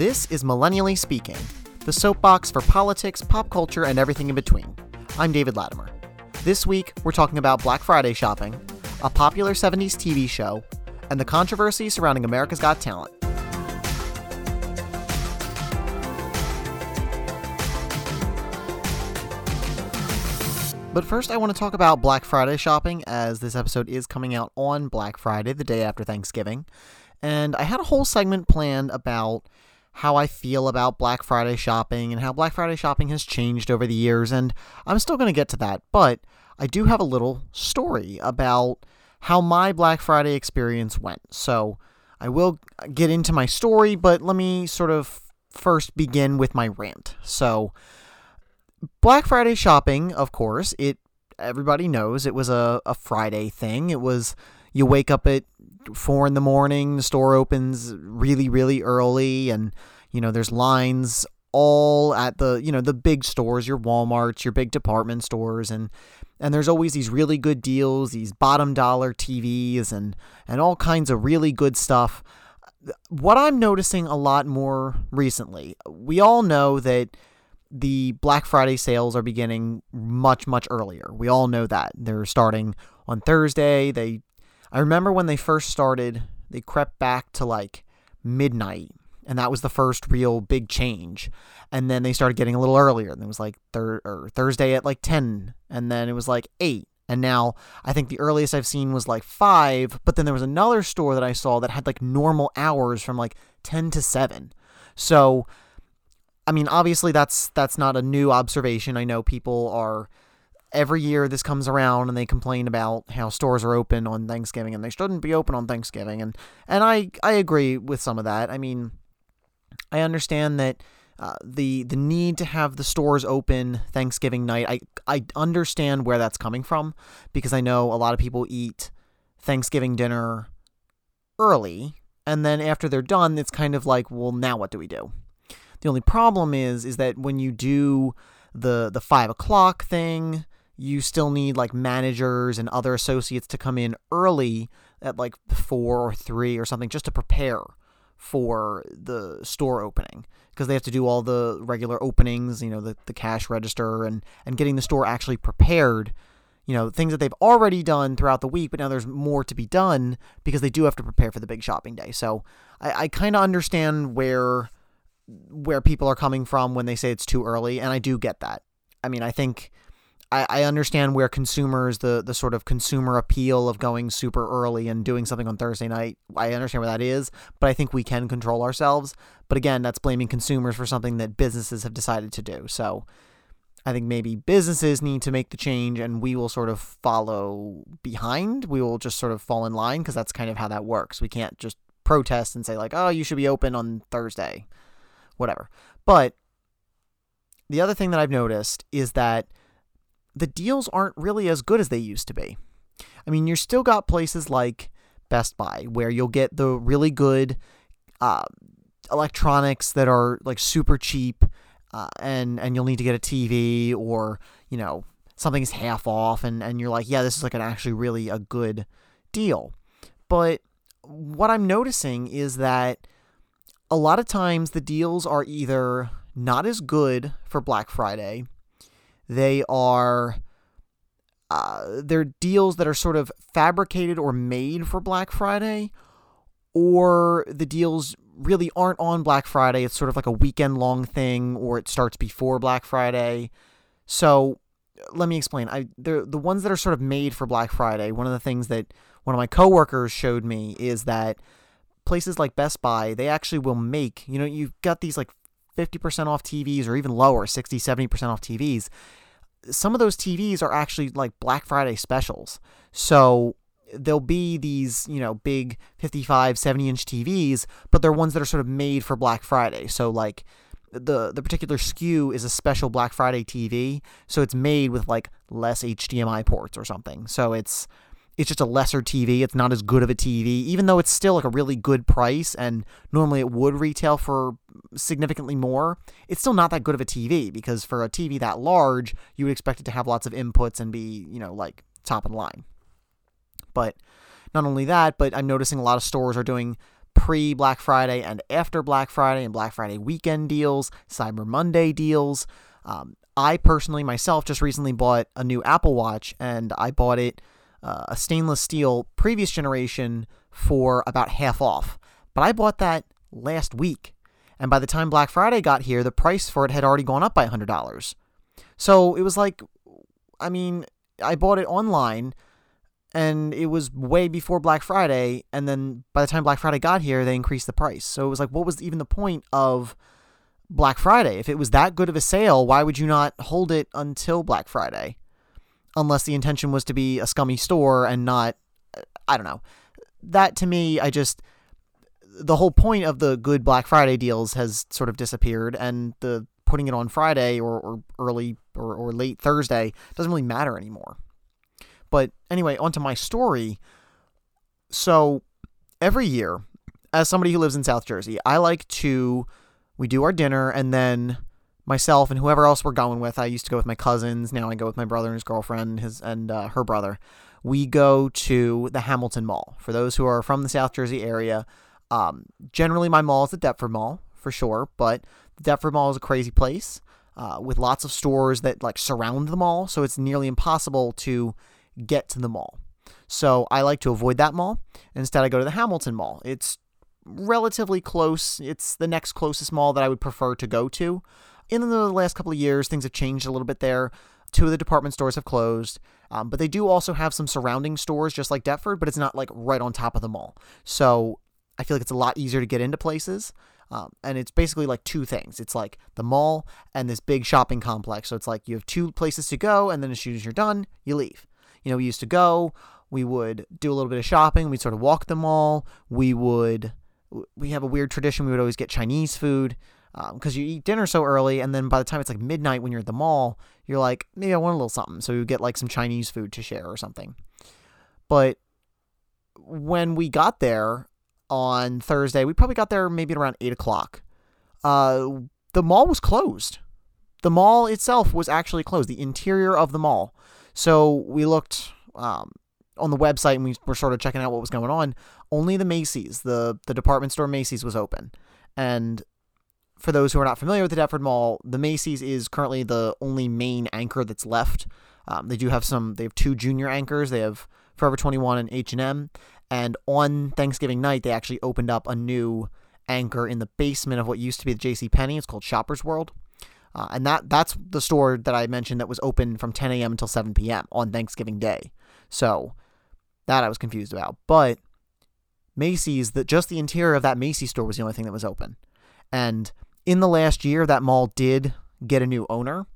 This is Millennially Speaking, the soapbox for politics, pop culture, and everything in between. I'm David Latimer. This week, we're talking about Black Friday shopping, a popular 70s TV show, and the controversy surrounding America's Got Talent. But first, I want to talk about Black Friday shopping, as this episode is coming out on Black Friday, the day after Thanksgiving. And I had a whole segment planned about how I feel about Black Friday shopping and how Black Friday shopping has changed over the years. And I'm still going to get to that. But I do have a little story about how my Black Friday experience went. So I will get into my story, but let me sort of first begin with my rant. So, Black Friday shopping, of course, it everybody knows it was a, a Friday thing. It was you wake up at four in the morning, the store opens really, really early, and you know, there's lines all at the you know the big stores your walmarts your big department stores and and there's always these really good deals these bottom dollar tvs and and all kinds of really good stuff what i'm noticing a lot more recently we all know that the Black Friday sales are beginning much much earlier. We all know that. They're starting on Thursday. They I remember when they first started, they crept back to like midnight and that was the first real big change. And then they started getting a little earlier. And it was like thir- Thursday at like 10 and then it was like 8 and now I think the earliest I've seen was like 5, but then there was another store that I saw that had like normal hours from like 10 to 7. So I mean, obviously that's that's not a new observation. I know people are every year this comes around and they complain about how stores are open on Thanksgiving and they shouldn't be open on Thanksgiving and and I I agree with some of that. I mean, I understand that uh, the the need to have the stores open Thanksgiving night. I I understand where that's coming from because I know a lot of people eat Thanksgiving dinner early and then after they're done, it's kind of like, well, now what do we do? The only problem is is that when you do the the five o'clock thing, you still need like managers and other associates to come in early at like four or three or something just to prepare for the store opening because they have to do all the regular openings, you know, the, the cash register and, and getting the store actually prepared, you know, things that they've already done throughout the week, but now there's more to be done because they do have to prepare for the big shopping day. So I, I kind of understand where where people are coming from when they say it's too early, and I do get that. I mean, I think I, I understand where consumers the the sort of consumer appeal of going super early and doing something on Thursday night. I understand where that is, but I think we can control ourselves. But again, that's blaming consumers for something that businesses have decided to do. So I think maybe businesses need to make the change and we will sort of follow behind. We will just sort of fall in line because that's kind of how that works. We can't just protest and say like, "Oh, you should be open on Thursday." whatever. But the other thing that I've noticed is that the deals aren't really as good as they used to be. I mean, you're still got places like Best Buy where you'll get the really good uh, electronics that are like super cheap, uh, and and you'll need to get a TV or you know something's half off, and and you're like, yeah, this is like an actually really a good deal. But what I'm noticing is that a lot of times the deals are either not as good for Black Friday, they are uh, they're deals that are sort of fabricated or made for Black Friday, or the deals really aren't on Black Friday. It's sort of like a weekend long thing, or it starts before Black Friday. So let me explain. I the the ones that are sort of made for Black Friday. One of the things that one of my coworkers showed me is that places like Best Buy, they actually will make, you know, you've got these like 50% off TVs or even lower, 60, 70% off TVs. Some of those TVs are actually like Black Friday specials. So there'll be these, you know, big 55, 70 inch TVs, but they're ones that are sort of made for Black Friday. So like the the particular SKU is a special Black Friday TV, so it's made with like less HDMI ports or something. So it's it's just a lesser TV. It's not as good of a TV, even though it's still like a really good price and normally it would retail for significantly more. It's still not that good of a TV because for a TV that large, you would expect it to have lots of inputs and be, you know, like top the line. But not only that, but I'm noticing a lot of stores are doing pre Black Friday and after Black Friday and Black Friday weekend deals, Cyber Monday deals. Um, I personally myself just recently bought a new Apple Watch and I bought it uh, a stainless steel previous generation for about half off. But I bought that last week. And by the time Black Friday got here, the price for it had already gone up by $100. So it was like, I mean, I bought it online and it was way before Black Friday. And then by the time Black Friday got here, they increased the price. So it was like, what was even the point of Black Friday? If it was that good of a sale, why would you not hold it until Black Friday? Unless the intention was to be a scummy store and not, I don't know. That to me, I just, the whole point of the good Black Friday deals has sort of disappeared, and the putting it on Friday or, or early or, or late Thursday doesn't really matter anymore. But anyway, onto my story. So every year, as somebody who lives in South Jersey, I like to we do our dinner and then myself and whoever else we're going with. I used to go with my cousins. Now I go with my brother and his girlfriend, his and uh, her brother. We go to the Hamilton Mall. For those who are from the South Jersey area, um, generally my mall is the Deptford Mall for sure, but the Deptford Mall is a crazy place uh, with lots of stores that like surround the mall, so it's nearly impossible to get to the mall. So I like to avoid that mall. Instead, I go to the Hamilton Mall. It's relatively close. It's the next closest mall that I would prefer to go to. In the last couple of years, things have changed a little bit there. Two of the department stores have closed, um, but they do also have some surrounding stores, just like Deptford, but it's not like right on top of the mall. So I feel like it's a lot easier to get into places. Um, and it's basically like two things. It's like the mall and this big shopping complex. So it's like you have two places to go, and then as soon as you're done, you leave. You know, we used to go, we would do a little bit of shopping, we'd sort of walk the mall, we would, we have a weird tradition, we would always get Chinese food because um, you eat dinner so early, and then by the time it's like midnight when you're at the mall, you're like, maybe I want a little something. So you get like some Chinese food to share or something. But when we got there on Thursday, we probably got there maybe around eight o'clock. Uh, the mall was closed. The mall itself was actually closed. The interior of the mall so we looked um, on the website and we were sort of checking out what was going on. Only the Macy's, the the department store Macy's, was open. And for those who are not familiar with the Deptford Mall, the Macy's is currently the only main anchor that's left. Um, they do have some. They have two junior anchors. They have Forever 21 and H&M. And on Thanksgiving night, they actually opened up a new anchor in the basement of what used to be the J.C. Penney. It's called Shoppers World. Uh, and that that's the store that I mentioned that was open from 10 a.m. until 7 p.m. on Thanksgiving Day. So that I was confused about. But Macy's, that just the interior of that Macy's store was the only thing that was open. And in the last year, that mall did get a new owner.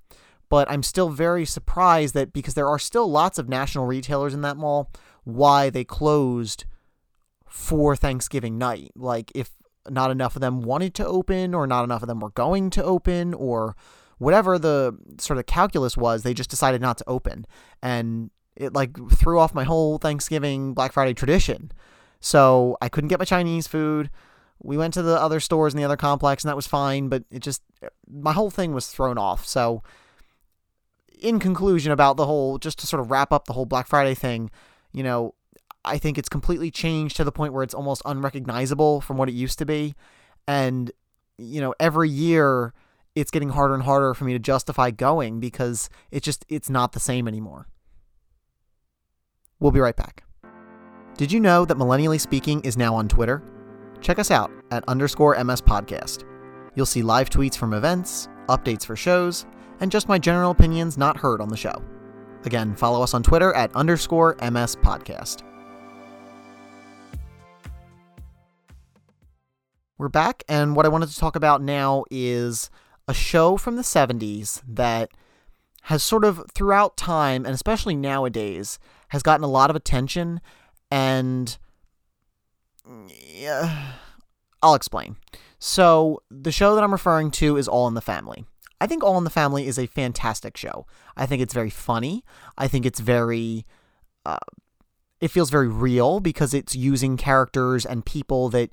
But I'm still very surprised that because there are still lots of national retailers in that mall, why they closed for Thanksgiving night. Like if not enough of them wanted to open or not enough of them were going to open or whatever the sort of calculus was they just decided not to open and it like threw off my whole thanksgiving black friday tradition so i couldn't get my chinese food we went to the other stores in the other complex and that was fine but it just my whole thing was thrown off so in conclusion about the whole just to sort of wrap up the whole black friday thing you know I think it's completely changed to the point where it's almost unrecognizable from what it used to be. And, you know, every year it's getting harder and harder for me to justify going because it's just, it's not the same anymore. We'll be right back. Did you know that Millennially Speaking is now on Twitter? Check us out at underscore MS Podcast. You'll see live tweets from events, updates for shows, and just my general opinions not heard on the show. Again, follow us on Twitter at underscore MS Podcast. We're back, and what I wanted to talk about now is a show from the 70s that has sort of throughout time, and especially nowadays, has gotten a lot of attention, and yeah, I'll explain. So, the show that I'm referring to is All in the Family. I think All in the Family is a fantastic show. I think it's very funny. I think it's very. Uh, it feels very real because it's using characters and people that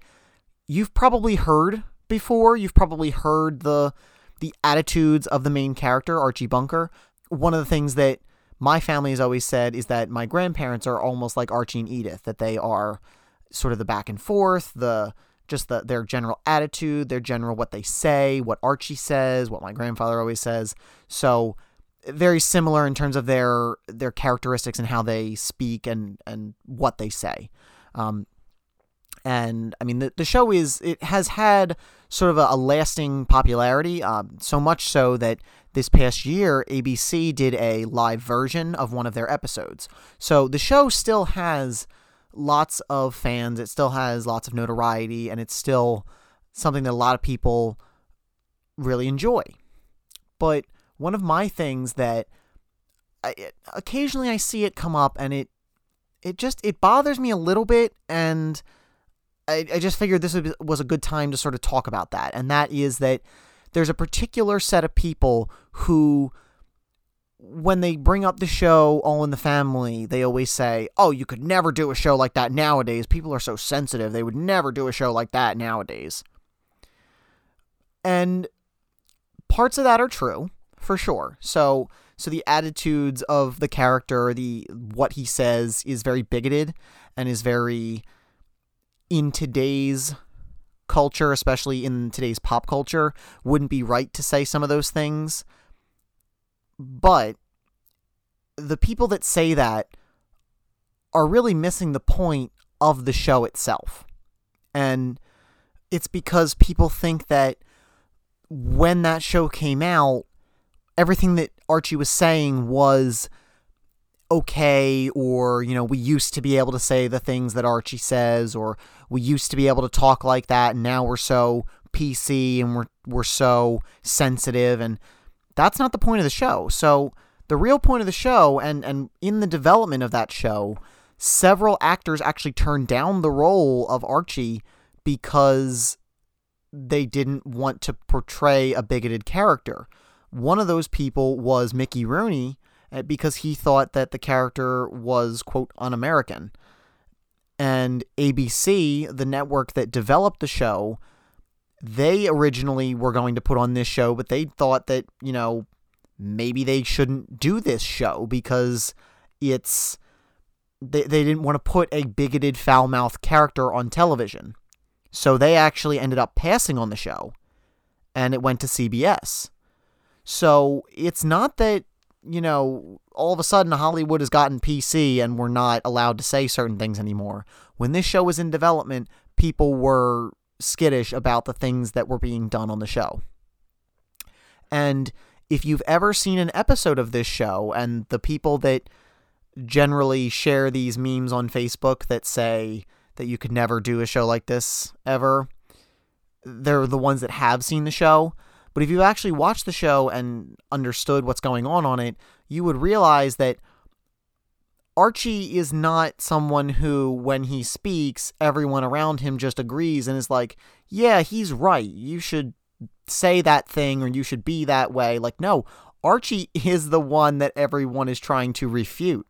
you've probably heard before. You've probably heard the the attitudes of the main character, Archie Bunker. One of the things that my family has always said is that my grandparents are almost like Archie and Edith, that they are sort of the back and forth, the just the, their general attitude, their general what they say, what Archie says, what my grandfather always says. So very similar in terms of their their characteristics and how they speak and and what they say. Um, and I mean the the show is it has had sort of a, a lasting popularity, um, so much so that this past year ABC did a live version of one of their episodes. So the show still has lots of fans. It still has lots of notoriety, and it's still something that a lot of people really enjoy. But one of my things that I, occasionally I see it come up, and it it just it bothers me a little bit, and I, I just figured this was a good time to sort of talk about that, and that is that there's a particular set of people who when they bring up the show All in the Family, they always say, "Oh, you could never do a show like that nowadays. People are so sensitive. They would never do a show like that nowadays." And parts of that are true, for sure. So, so the attitudes of the character, the what he says is very bigoted and is very in today's culture, especially in today's pop culture, wouldn't be right to say some of those things but the people that say that are really missing the point of the show itself. And it's because people think that when that show came out, everything that Archie was saying was okay, or, you know, we used to be able to say the things that Archie says, or we used to be able to talk like that, and now we're so PC and we're, we're so sensitive. And that's not the point of the show. So the real point of the show, and and in the development of that show, several actors actually turned down the role of Archie because they didn't want to portray a bigoted character. One of those people was Mickey Rooney eh, because he thought that the character was quote un-American. And ABC, the network that developed the show, they originally were going to put on this show, but they thought that, you know, maybe they shouldn't do this show because it's they, they didn't want to put a bigoted foul-mouthed character on television. So they actually ended up passing on the show and it went to CBS. So it's not that, you know, all of a sudden Hollywood has gotten PC and we're not allowed to say certain things anymore. When this show was in development, people were skittish about the things that were being done on the show. And if you've ever seen an episode of this show and the people that generally share these memes on Facebook that say that you could never do a show like this ever, they're the ones that have seen the show. But if you actually watched the show and understood what's going on on it, you would realize that Archie is not someone who, when he speaks, everyone around him just agrees and is like, yeah, he's right. You should say that thing or you should be that way. Like, no, Archie is the one that everyone is trying to refute.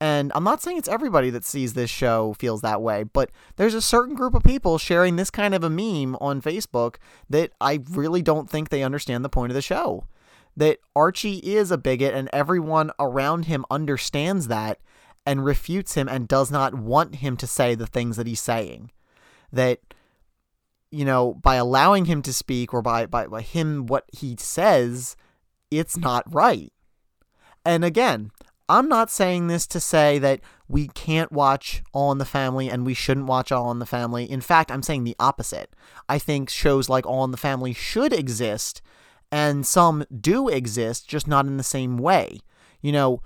And I'm not saying it's everybody that sees this show feels that way, but there's a certain group of people sharing this kind of a meme on Facebook that I really don't think they understand the point of the show that Archie is a bigot and everyone around him understands that and refutes him and does not want him to say the things that he's saying. That, you know, by allowing him to speak or by, by, by him what he says, it's not right. And again, I'm not saying this to say that we can't watch All in the Family and we shouldn't watch All in the Family. In fact, I'm saying the opposite. I think shows like All in the Family should exist and some do exist, just not in the same way. You know,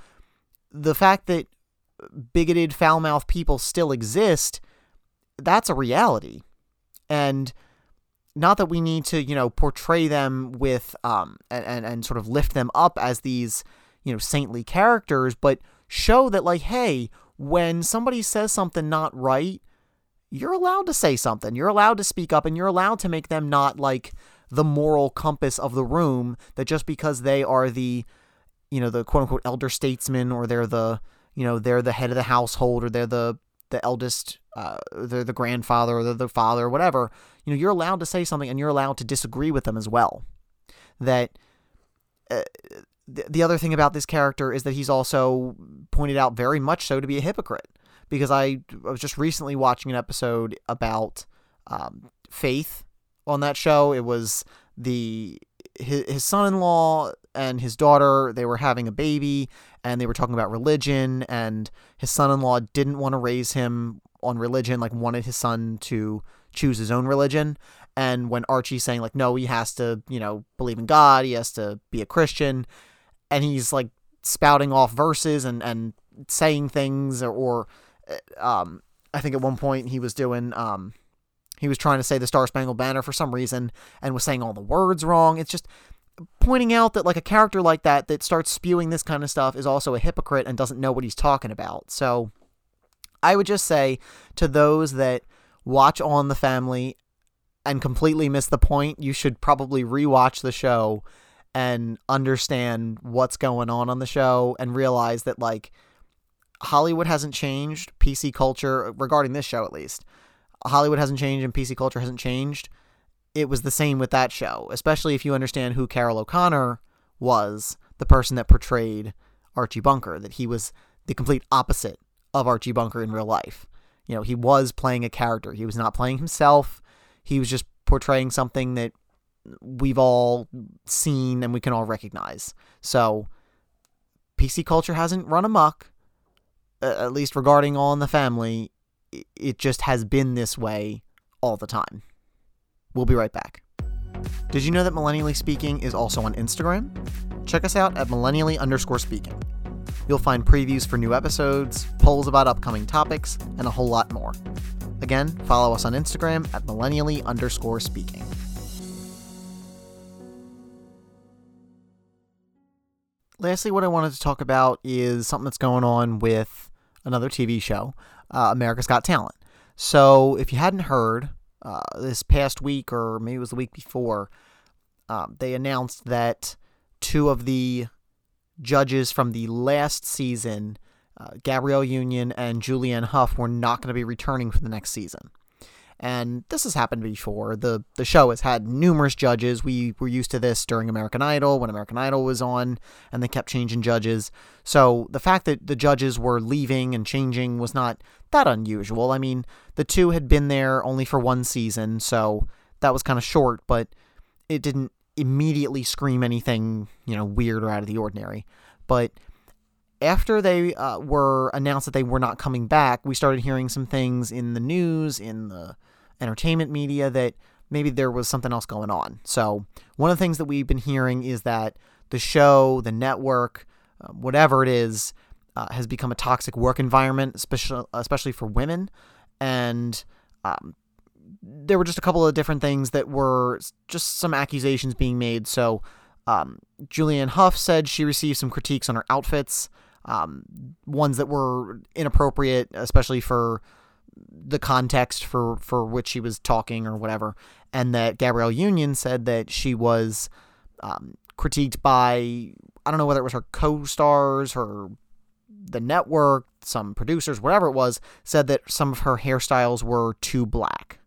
the fact that bigoted, foul mouthed people still exist, that's a reality. And not that we need to, you know, portray them with, um, and, and, and sort of lift them up as these, you know, saintly characters, but show that, like, hey, when somebody says something not right, you're allowed to say something. You're allowed to speak up and you're allowed to make them not like the moral compass of the room that just because they are the you know the quote unquote elder statesman or they're the you know they're the head of the household or they're the the eldest uh, they're the grandfather or they're the father or whatever you know you're allowed to say something and you're allowed to disagree with them as well. That uh, the, the other thing about this character is that he's also pointed out very much so to be a hypocrite. Because I, I was just recently watching an episode about um, faith on that show. It was the his, his son-in-law and his daughter they were having a baby and they were talking about religion and his son-in-law didn't want to raise him on religion like wanted his son to choose his own religion and when archie's saying like no he has to you know believe in god he has to be a christian and he's like spouting off verses and and saying things or, or um i think at one point he was doing um he was trying to say the Star Spangled Banner for some reason and was saying all the words wrong. It's just pointing out that like a character like that that starts spewing this kind of stuff is also a hypocrite and doesn't know what he's talking about. So I would just say to those that watch on the family and completely miss the point, you should probably rewatch the show and understand what's going on on the show and realize that like Hollywood hasn't changed, PC culture regarding this show at least Hollywood hasn't changed and PC culture hasn't changed. It was the same with that show, especially if you understand who Carroll O'Connor was, the person that portrayed Archie Bunker, that he was the complete opposite of Archie Bunker in real life. You know, he was playing a character. He was not playing himself. He was just portraying something that we've all seen and we can all recognize. So, PC culture hasn't run amok, at least regarding All in the Family it just has been this way all the time. We'll be right back. Did you know that Millennially Speaking is also on Instagram? Check us out at millennially underscore speaking. You'll find previews for new episodes, polls about upcoming topics, and a whole lot more. Again, follow us on Instagram at millennially underscore speaking. Lastly, what I wanted to talk about is something that's going on with another TV show uh, America's Got Talent. So if you hadn't heard, uh, this past week or maybe it was the week before, um, they announced that two of the judges from the last season, uh, Gabrielle Union and Julianne Hough, were not going to be returning for the next season and this has happened before. the The show has had numerous judges. We were used to this during American Idol when American Idol was on, and they kept changing judges. So the fact that the judges were leaving and changing was not that unusual. I mean, the two had been there only for one season, so that was kind of short, but it didn't immediately scream anything you know weird or out of the ordinary. But after they uh, were announced that they were not coming back, we started hearing some things in the news, in the entertainment media that maybe there was something else going on. So, one of the things that we've been hearing is that the show, the network, uh, whatever it is, uh, has become a toxic work environment, especially especially for women. And um, there were just a couple of different things that were just some accusations being made. So, um, Julianne Hough said she received some critiques on her outfits, um, ones that were inappropriate, especially for the context for for which she was talking or whatever, and that Gabrielle Union said that she was um, critiqued by I don't know whether it was her co-stars, her the network, some producers, whatever it was, said that some of her hairstyles were too black.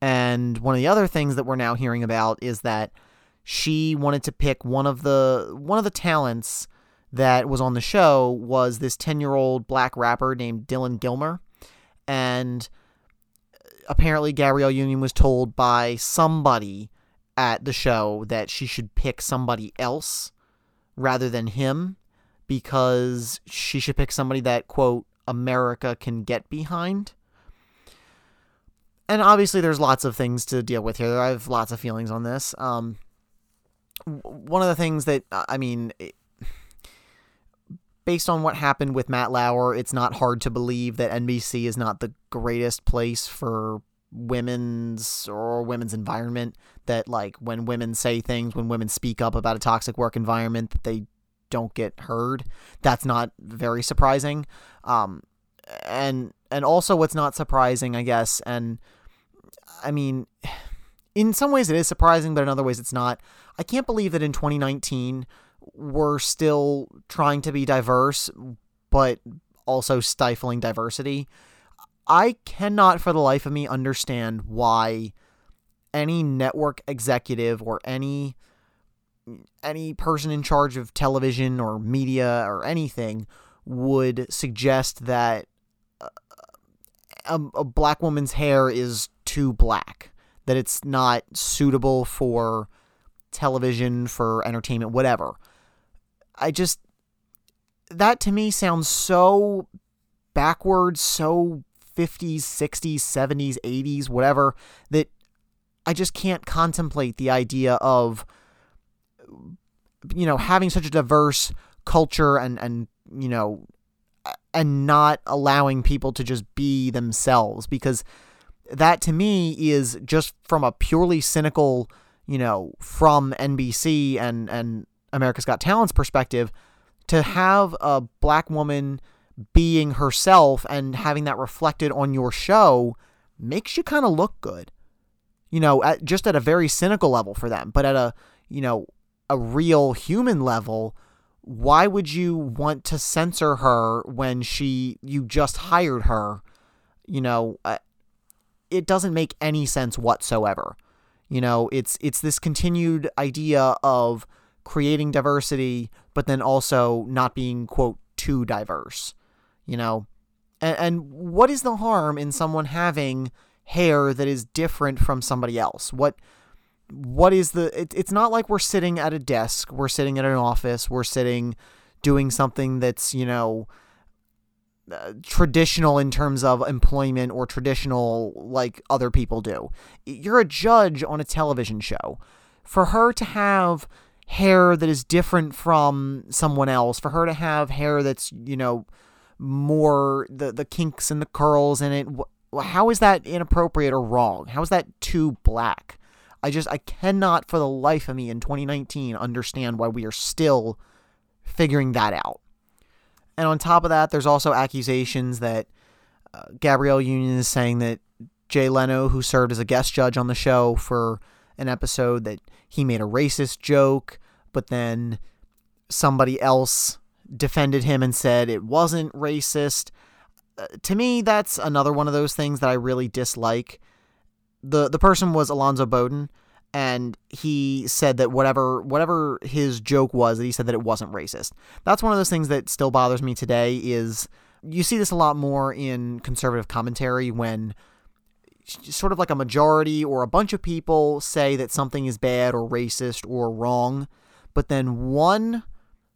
And one of the other things that we're now hearing about is that she wanted to pick one of the one of the talents that was on the show was this 10-year-old black rapper named Dylan Gilmer and apparently Gabrielle Union was told by somebody at the show that she should pick somebody else rather than him because she should pick somebody that quote America can get behind. And obviously there's lots of things to deal with here. I have lots of feelings on this. Um, one of the things that I mean based on what happened with Matt Lauer, it's not hard to believe that NBC is not the greatest place for women's or women's environment that like when women say things when women speak up about a toxic work environment that they don't get heard. That's not very surprising. Um and and also what's not surprising i guess and i mean in some ways it is surprising but in other ways it's not. I can't believe that in 2019 we're still trying to be diverse, but also stifling diversity. I cannot for the life of me understand why any network executive or any any person in charge of television or media or anything would suggest that uh, a, a black woman's hair is too black, that it's not suitable for television, for entertainment, whatever. I just that to me sounds so backwards, so 50s, 60s, 70s, 80s, whatever, that I just can't contemplate the idea of you know having such a diverse culture and and you know and not allowing people to just be themselves because that to me is just from a purely cynical, you know, from NBC and and America's Got Talent's perspective to have a black woman being herself and having that reflected on your show makes you kind of look good. You know, at, just at a very cynical level for them, but at a, you know, a real human level, why would you want to censor her when she you just hired her? You know, uh, it doesn't make any sense whatsoever. You know, it's it's this continued idea of creating diversity, but then also not being quote too diverse. You know, and, and what is the harm in someone having hair that is different from somebody else? What what is the it, it's not like we're sitting at a desk we're sitting at an office we're sitting doing something that's you know uh, traditional in terms of employment or traditional like other people do you're a judge on a television show for her to have hair that is different from someone else. For her to have hair that's you know more the the kinks and the curls in it how is that inappropriate or wrong? How is that too black? I just I cannot for the life of me in 2019 understand why we are still figuring that out. And on top of that, there's also accusations that uh, Gabrielle Union is saying that Jay Leno, who served as a guest judge on the show for an episode, that he made a racist joke, but then somebody else defended him and said it wasn't racist. Uh, to me, that's another one of those things that I really dislike the the person was Alonzo Bodden, and he said that whatever whatever his joke was, that he said that it wasn't racist. That's one of those things that still bothers me today. Is you see this a lot more in conservative commentary when sort of like a majority or a bunch of people say that something is bad or racist or wrong, but then one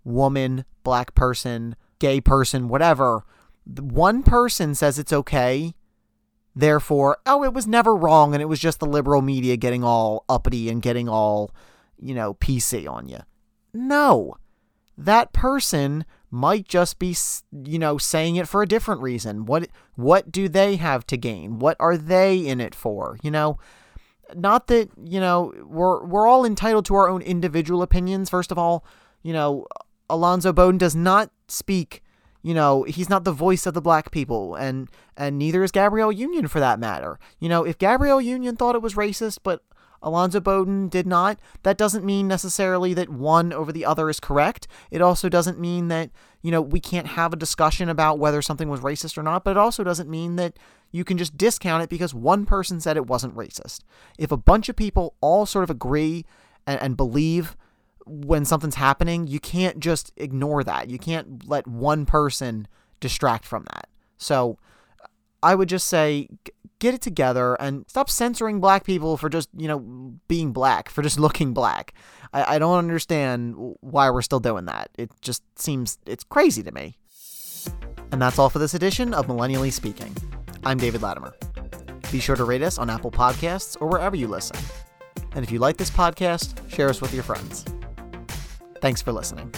woman, black person, gay person, whatever, one person says it's okay Therefore, oh, it was never wrong and it was just the liberal media getting all uppity and getting all, you know, PC on you. No. That person might just be, you know, saying it for a different reason. What what do they have to gain? What are they in it for? You know, not that, you know, we're we're all entitled to our own individual opinions. First of all, you know, Alonzo Bodden does not speak you know, he's not the voice of the black people, and and neither is Gabrielle Union for that matter. You know, if Gabrielle Union thought it was racist, but Alonzo Bodden did not, that doesn't mean necessarily that one over the other is correct. It also doesn't mean that, you know, we can't have a discussion about whether something was racist or not, but it also doesn't mean that you can just discount it because one person said it wasn't racist. If a bunch of people all sort of agree and, and believe when something's happening, you can't just ignore that. You can't let one person distract from that. So I would just say get it together and stop censoring black people for just, you know, being black, for just looking black. I, I don't understand why we're still doing that. It just seems, it's crazy to me. And that's all for this edition of Millennially Speaking. I'm David Latimer. Be sure to rate us on Apple Podcasts or wherever you listen. And if you like this podcast, share us with your friends. Thanks for listening.